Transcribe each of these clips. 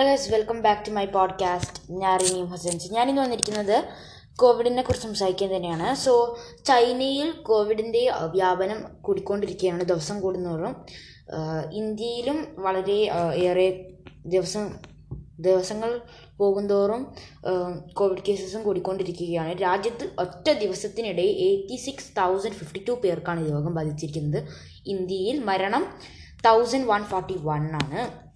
Hello guys welcome back to my podcast ഞാൻ റിനീം ഹസൻസ്. ഞാനിന്ന് വന്നിരിക്കുന്നത് കോവിഡിനെ കുറിച്ച് സംസാരിക്കാൻ തന്നെയാണ്. സോ ചൈനയിൽ കോവിഡിന്റെ വ്യാപനം കൂടിക്കൊണ്ടിരിക്കുകയാണ്. ദിവസം കൂടുന്നതോറും ഇന്ത്യയിലും വളരെ ഏറെ ദിവസം ദിവസങ്ങൾ പോകുന്തോറും കോവിഡ് കേസസും കൂടിക്കൊണ്ടിരിക്കുകയാണ്. രാജ്യത്ത് ഒറ്റ ദിവസത്തിനിടെ eighty six thousand fifty two പേർക്കാണ് രോഗം ബാധിച്ചിരിക്കുന്നത്. ഇന്ത്യയിൽ മരണം തൗസൻഡ് വൺ ഫോർട്ടി വൺ ആണ്.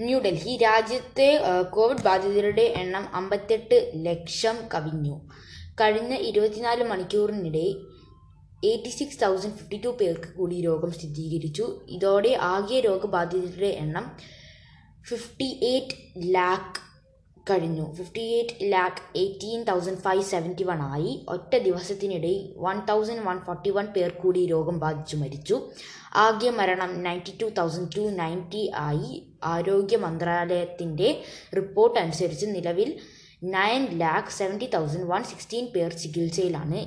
ന്യൂഡൽഹി രാജ്യത്തെ കോവിഡ് ബാധിതരുടെ എണ്ണം അമ്പത്തെട്ട് ലക്ഷം കവിഞ്ഞു. കഴിഞ്ഞ ഇരുപത്തിനാല് മണിക്കൂറിനിടെ eighty six thousand fifty two പേർക്ക് കൂടി രോഗം സ്ഥിരീകരിച്ചു. ഇതോടെ ആകെ രോഗബാധിതരുടെ എണ്ണം ഫിഫ്റ്റി എയ്റ്റ് ലാക്ക് കഴിഞ്ഞു. Fifty eight lakh eighteen thousand five seventy one ആയി. ഒറ്റ ദിവസത്തിനിടയിൽ one thousand one forty one പേർ കൂടി രോഗം ബാധിച്ചു മരിച്ചു. ആകെ മരണം ninety two thousand two ninety ആയി. ആരോഗ്യ മന്ത്രാലയത്തിന്റെ റിപ്പോർട്ട് അനുസരിച്ച് നിലവിൽ nine lakh seventy thousand one sixteen പേർ ചികിത്സയിലാണ്.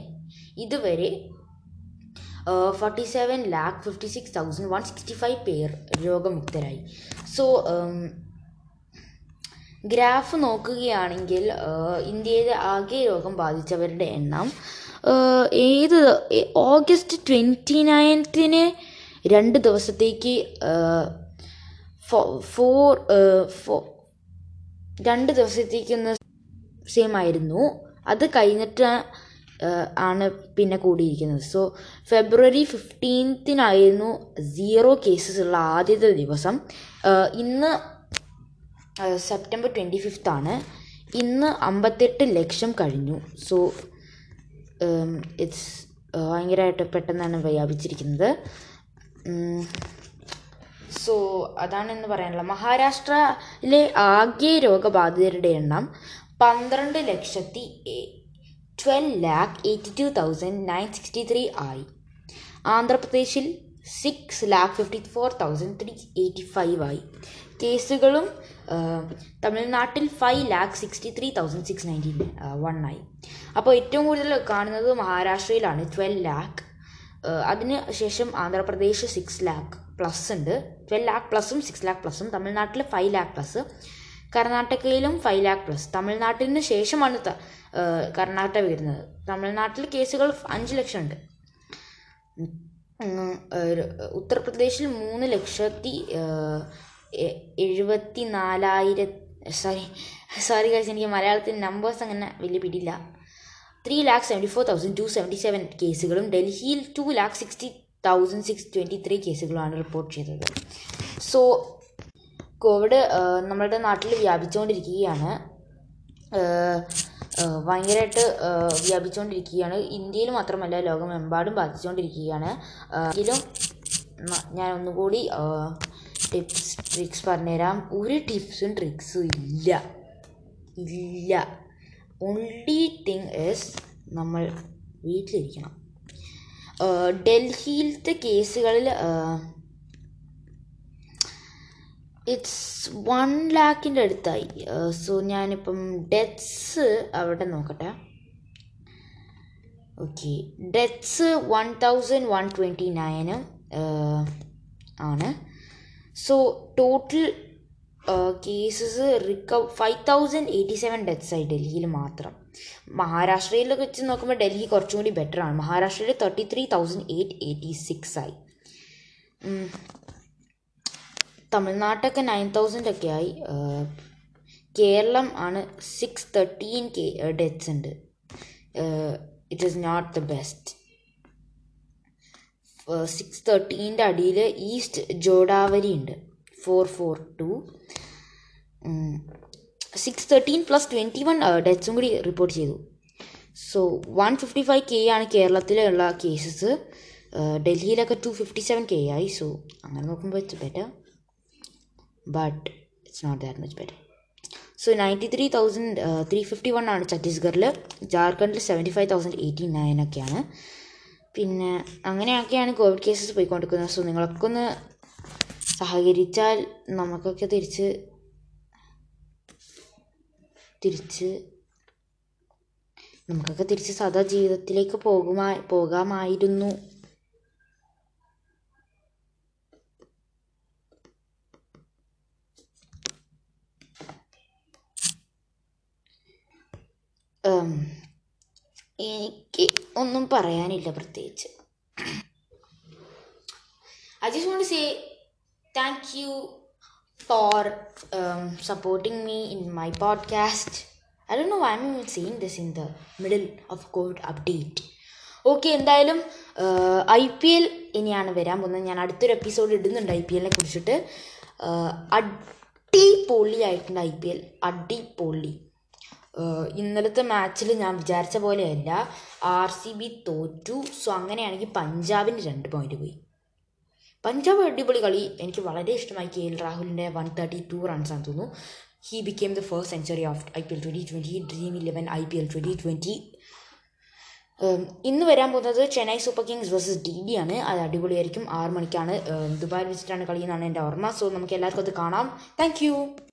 ഇതുവരെ forty seven lakh fifty six thousand one sixty five പേർ രോഗമുക്തരായി. സോ ഗ്രാഫ് നോക്കുകയാണെങ്കിൽ ഇന്ത്യയിലെ ആകെ രോഗം ബാധിച്ചവരുടെ എണ്ണം ഏത് ഓഗസ്റ്റ് ട്വന്റി നയൻത്തിന് രണ്ട് ദിവസത്തേക്ക് ഫോർ ഫോ- രണ്ട് ദിവസത്തേക്കൊന്ന് സെയിം ആയിരുന്നു. അത് കഴിഞ്ഞിട്ട് ആണ് പിന്നെ കൂടിയിരിക്കുന്നത്. സോ ഫെബ്രുവരി ഫിഫ്റ്റീൻത്തിനായിരുന്നു സീറോ കേസസ് ഉള്ള ആദ്യത്തെ ദിവസം. ഇന്ന് സെപ്റ്റംബർ ട്വന്റി ഫിഫ്ത്ത് ആണ് ഇന്ന് അമ്പത്തെട്ട് ലക്ഷം കഴിഞ്ഞു. സോ ഇറ്റ്സ് ഭയങ്കരമായിട്ട് പെട്ടെന്നാണ് വ്യാപിച്ചിരിക്കുന്നത്. സോ അതാണ് എന്ന് പറയാനുള്ളത്. മഹാരാഷ്ട്രയിലെ ആകെ രോഗബാധിതരുടെ എണ്ണം പന്ത്രണ്ട് ലക്ഷത്തി twelve lakh eighty two thousand nine sixty three ആയി. ആന്ധ്രാപ്രദേശിൽ six lakh fifty four thousand three eighty five ആയി. കേസുകളും തമിഴ്നാട്ടിൽ five lakh sixty three thousand six ninety one ആയി. അപ്പോൾ ഏറ്റവും കൂടുതൽ കാണുന്നത് മഹാരാഷ്ട്രയിലാണ് ട്വൽവ് ലാക്ക് അതിന് ശേഷം ആന്ധ്രാപ്രദേശ് സിക്സ് ലാക്ക് പ്ലസ് ഉണ്ട്. ട്വൽവ് ലാക്ക് പ്ലസും സിക്സ് ലാക്ക് പ്ലസും തമിഴ്നാട്ടിൽ ഫൈവ് ലാക്ക് പ്ലസ് കർണാടകയിലും ഫൈവ് ലാക്ക് പ്ലസ് തമിഴ്നാട്ടിന് ശേഷമാണ് കർണാടക വരുന്നത്. തമിഴ്നാട്ടിൽ കേസുകൾ അഞ്ച് ലക്ഷം ഉണ്ട്. ഉത്തർപ്രദേശിൽ മൂന്ന് ലക്ഷത്തി എഴുപത്തി നാലായിരം സോറി സോറി കഴിച്ച് എനിക്ക് മലയാളത്തിൽ നമ്പേഴ്സ് അങ്ങനെ വലിയ പിടിയില്ല. Three lakh seventy four thousand two seventy seven കേസുകളും ഡൽഹിയിൽ two lakh sixty thousand six twenty three കേസുകളുമാണ് report ചെയ്തത്. സോ കോവിഡ് നമ്മളുടെ നാട്ടിൽ വ്യാപിച്ചുകൊണ്ടിരിക്കുകയാണ് ഭയങ്കരമായിട്ട് വ്യാപിച്ചുകൊണ്ടിരിക്കുകയാണ് ഇന്ത്യയിൽ മാത്രമല്ല ലോകമെമ്പാടും ബാധിച്ചുകൊണ്ടിരിക്കുകയാണ് എങ്കിലും ഞാൻ ഒന്നുകൂടി ടിപ്സ് ട്രിക്സ് പറഞ്ഞുതരാം. ഒരു ടിപ്സും ട്രിക്സും ഇല്ല. ഇല്ല. ഓൺലി തിങ് ഇസ് നമ്മൾ വീട്ടിലിരിക്കണം. ഡൽഹിയിലത്തെ കേസുകളിൽ ഇറ്റ്സ് വൺ ലാക്കിന്റെ അടുത്തായി. സോ ഞാനിപ്പം ഡെത്ത്സ് അവിടെ നോക്കട്ടെ. Okay deaths one thousand one twenty nine ആണ്. So total cases recover five thousand eighty seven deaths ആയി ഡൽഹിയിൽ മാത്രം. മഹാരാഷ്ട്രയിൽ വെച്ച് നോക്കുമ്പോൾ ഡൽഹി കുറച്ചും കൂടി ബെറ്റർ ആണ്. മഹാരാഷ്ട്രയിൽ thirty three thousand eight eighty six ആയി തമിഴ്നാട്ടൊക്കെ നയൻ തൗസൻഡ് ഒക്കെ ആയി. കേരളം ആണ് സിക്സ് തേർട്ടീൻ കെ ഡെത്ത്സ് ഉണ്ട്. It is not the best six തേർട്ടീന്റെ അടിയിൽ ഈസ്റ്റ് ജോഡാവരി ഉണ്ട്. Four four two six thirteen plus twenty one ഡെത്ത്സും കൂടി റിപ്പോർട്ട് ചെയ്തു. So one fifty five K ആണ് കേരളത്തിലുള്ള കേസസ് ഡൽഹിയിലൊക്കെ ടു ഫിഫ്റ്റി സെവൻ കെ ആയി. സോ അങ്ങനെ നോക്കുമ്പോൾ it's better but it's not that much better so ninety three thousand three fifty one ആണ് ഛത്തീസ്ഗഡിൽ ജാർഖണ്ഡിൽ seventy five thousand eighty nine ഒക്കെയാണ്. പിന്നെ അങ്ങനെയൊക്കെയാണ് കോവിഡ് കേസസ് പോയിക്കൊണ്ടിരിക്കുന്നത്. സോ നിങ്ങളൊക്കെ ഒന്ന് സഹകരിച്ചാൽ നമുക്കൊക്കെ തിരിച്ച് തിരിച്ച് നമുക്കൊക്കെ തിരിച്ച് സദാ ജീവിതത്തിലേക്ക് പോകുമാ പോകാമായിരുന്നു. എനിക്ക് ഒന്നും പറയാനില്ല പ്രത്യേകിച്ച് I say thank you for um, supporting me in my podcast. I don't know why I'm even saying this in the middle of COVID update. Okay എന്തായാലും ഐ പി എൽ ഇനിയാണ് വരാൻ പോകുന്നത് ഞാൻ അടുത്തൊരു എപ്പിസോഡ് ഇടുന്നുണ്ട് ഐ പി എല്ലിനെ കുറിച്ചിട്ട് അടിപൊളിയായിട്ടുണ്ട് I P L അടിപൊളി ഇന്നലത്തെ മാച്ചിൽ ഞാൻ വിചാരിച്ച പോലെയല്ല. ആർ സി ബി തോറ്റു. സോ അങ്ങനെയാണെങ്കിൽ പഞ്ചാബിന് രണ്ട് പോയിന്റ് പോയി. പഞ്ചാബ് അടിപൊളി കളി. എനിക്ക് വളരെ ഇഷ്ടമായി കെ എൽ രാഹുലിന്റെ വൺ തേർട്ടി ടു റൺസ് ആണ് തോന്നുന്നു. He became the first century of I P L twenty twenty Dream Eleven I P L twenty twenty ഇന്ന് വരാൻ പോകുന്നത് Chennai Super Kings versus D D ആണ്. അത് അടിപൊളിയായിരിക്കും. ആറ് മണിക്കാണ് ദുബായിൽ വെച്ചിട്ടാണ് കളി എന്നാണ് എന്റെ ഓർമ്മ. സോ നമുക്ക് എല്ലാവർക്കും അത് കാണാം. താങ്ക്